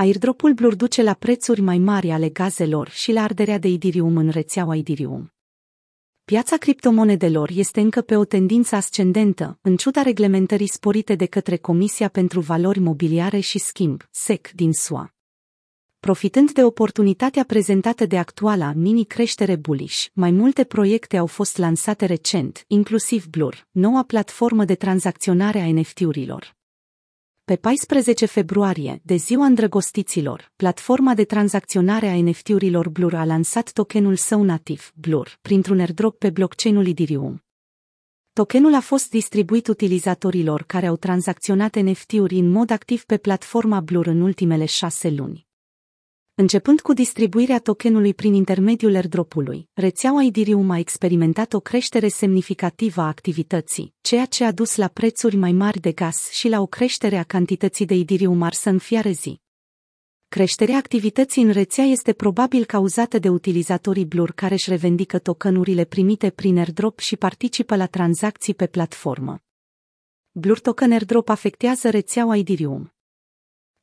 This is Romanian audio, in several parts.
Airdropul Blur duce la prețuri mai mari ale gazelor și la arderea de Idirium în rețeaua Idirium. Piața criptomonedelor este încă pe o tendință ascendentă, în ciuda reglementării sporite de către Comisia pentru Valori Mobiliare și Schimb, SEC, din SUA. Profitând de oportunitatea prezentată de actuala mini-creștere bullish, mai multe proiecte au fost lansate recent, inclusiv Blur, noua platformă de tranzacționare a NFT-urilor. Pe 14 februarie, de ziua îndrăgostiților, platforma de tranzacționare a NFT-urilor Blur a lansat tokenul său nativ, Blur, printr-un airdrop pe blockchain-ul Ethereum. Tokenul a fost distribuit utilizatorilor care au tranzacționat NFT-uri în mod activ pe platforma Blur în ultimele șase luni. Începând cu distribuirea tokenului prin intermediul airdropului, rețeaua Ethereum a experimentat o creștere semnificativă a activității, ceea ce a dus la prețuri mai mari de gaz și la o creștere a cantității de Ethereum arsă în fiare zi. Creșterea activității în rețea este probabil cauzată de utilizatorii Blur care își revendică tokenurile primite prin airdrop și participă la tranzacții pe platformă. Blur Token Airdrop afectează rețeaua Ethereum.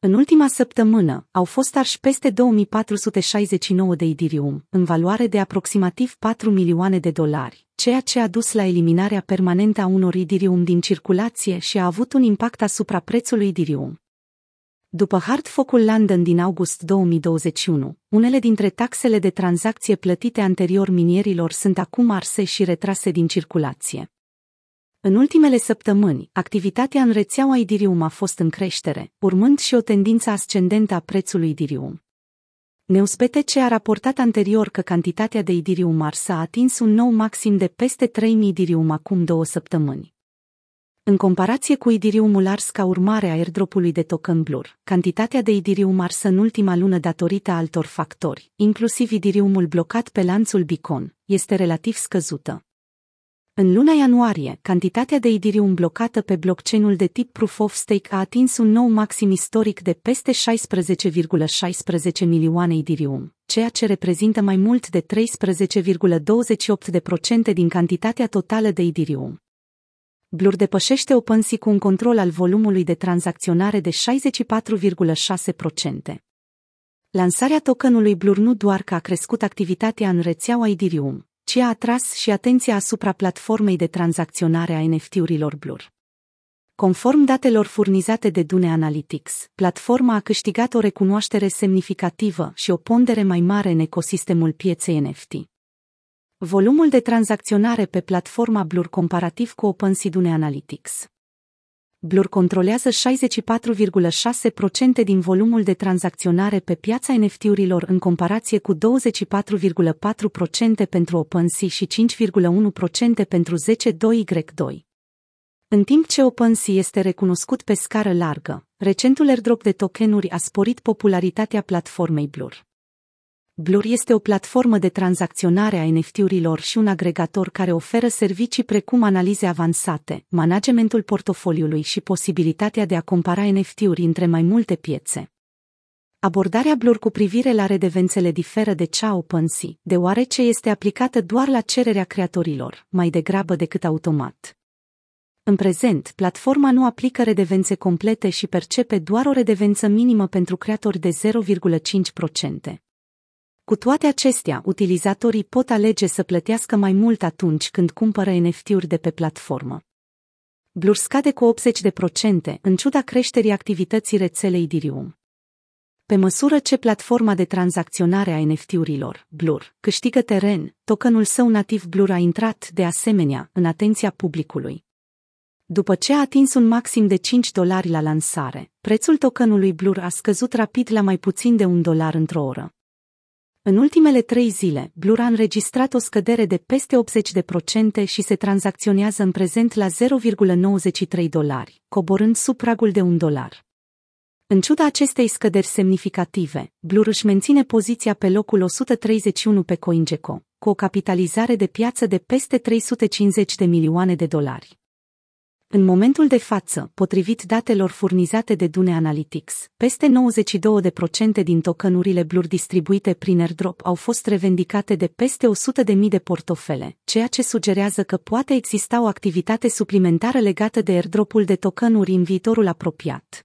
În ultima săptămână, au fost arși peste 2469 de Idirium, în valoare de aproximativ 4 milioane de dolari, ceea ce a dus la eliminarea permanentă a unor Idirium din circulație și a avut un impact asupra prețului Idirium. După hard focul London din august 2021, unele dintre taxele de tranzacție plătite anterior minierilor sunt acum arse și retrase din circulație. În ultimele săptămâni, activitatea în rețeaua Idirium a fost în creștere, urmând și o tendință ascendentă a prețului Idirium. Neuspetece a raportat anterior că cantitatea de Idirium Mars a atins un nou maxim de peste 3000 Idirium acum două săptămâni. În comparație cu Idiriumul ars ca urmare a airdropului de token Blur, cantitatea de Idirium ars în ultima lună datorită altor factori, inclusiv Idiriumul blocat pe lanțul Bicon, este relativ scăzută. În luna ianuarie, cantitatea de Ethereum blocată pe blockchain-ul de tip Proof of Stake a atins un nou maxim istoric de peste 16,16 milioane Ethereum, ceea ce reprezintă mai mult de 13,28% din cantitatea totală de Ethereum. Blur depășește OpenSea cu un control al volumului de tranzacționare de 64,6%. Lansarea tokenului Blur nu doar că a crescut activitatea în rețeaua Ethereum, ci a atras și atenția asupra platformei de tranzacționare a NFT-urilor Blur. Conform datelor furnizate de Dune Analytics, platforma a câștigat o recunoaștere semnificativă și o pondere mai mare în ecosistemul pieței NFT. Volumul de tranzacționare pe platforma Blur comparativ cu OpenSea Dune Analytics Blur controlează 64,6% din volumul de tranzacționare pe piața NFT-urilor în comparație cu 24,4% pentru OpenSea și 5,1% pentru 10.2Y2. În timp ce OpenSea este recunoscut pe scară largă, recentul airdrop de tokenuri a sporit popularitatea platformei Blur. Blur este o platformă de tranzacționare a NFT-urilor și un agregator care oferă servicii precum analize avansate, managementul portofoliului și posibilitatea de a compara NFT-uri între mai multe piețe. Abordarea Blur cu privire la redevențele diferă de cea OpenSea, deoarece este aplicată doar la cererea creatorilor, mai degrabă decât automat. În prezent, platforma nu aplică redevențe complete și percepe doar o redevență minimă pentru creatori de 0,5%. Cu toate acestea, utilizatorii pot alege să plătească mai mult atunci când cumpără NFT-uri de pe platformă. Blur scade cu 80% în ciuda creșterii activității rețelei Ethereum. Pe măsură ce platforma de tranzacționare a NFT-urilor, Blur, câștigă teren, tokenul său nativ Blur a intrat, de asemenea, în atenția publicului. După ce a atins un maxim de 5 dolari la lansare, prețul tokenului Blur a scăzut rapid la mai puțin de un dolar într-o oră. În ultimele trei zile, Blur a înregistrat o scădere de peste 80% și se tranzacționează în prezent la 0,93 dolari, coborând sub pragul de un dolar. În ciuda acestei scăderi semnificative, Blur își menține poziția pe locul 131 pe CoinGecko, cu o capitalizare de piață de peste 350 de milioane de dolari. În momentul de față, potrivit datelor furnizate de Dune Analytics, peste 92% din tokenurile Blur distribuite prin airdrop au fost revendicate de peste 100.000 de portofele, ceea ce sugerează că poate exista o activitate suplimentară legată de airdropul de tokenuri în viitorul apropiat.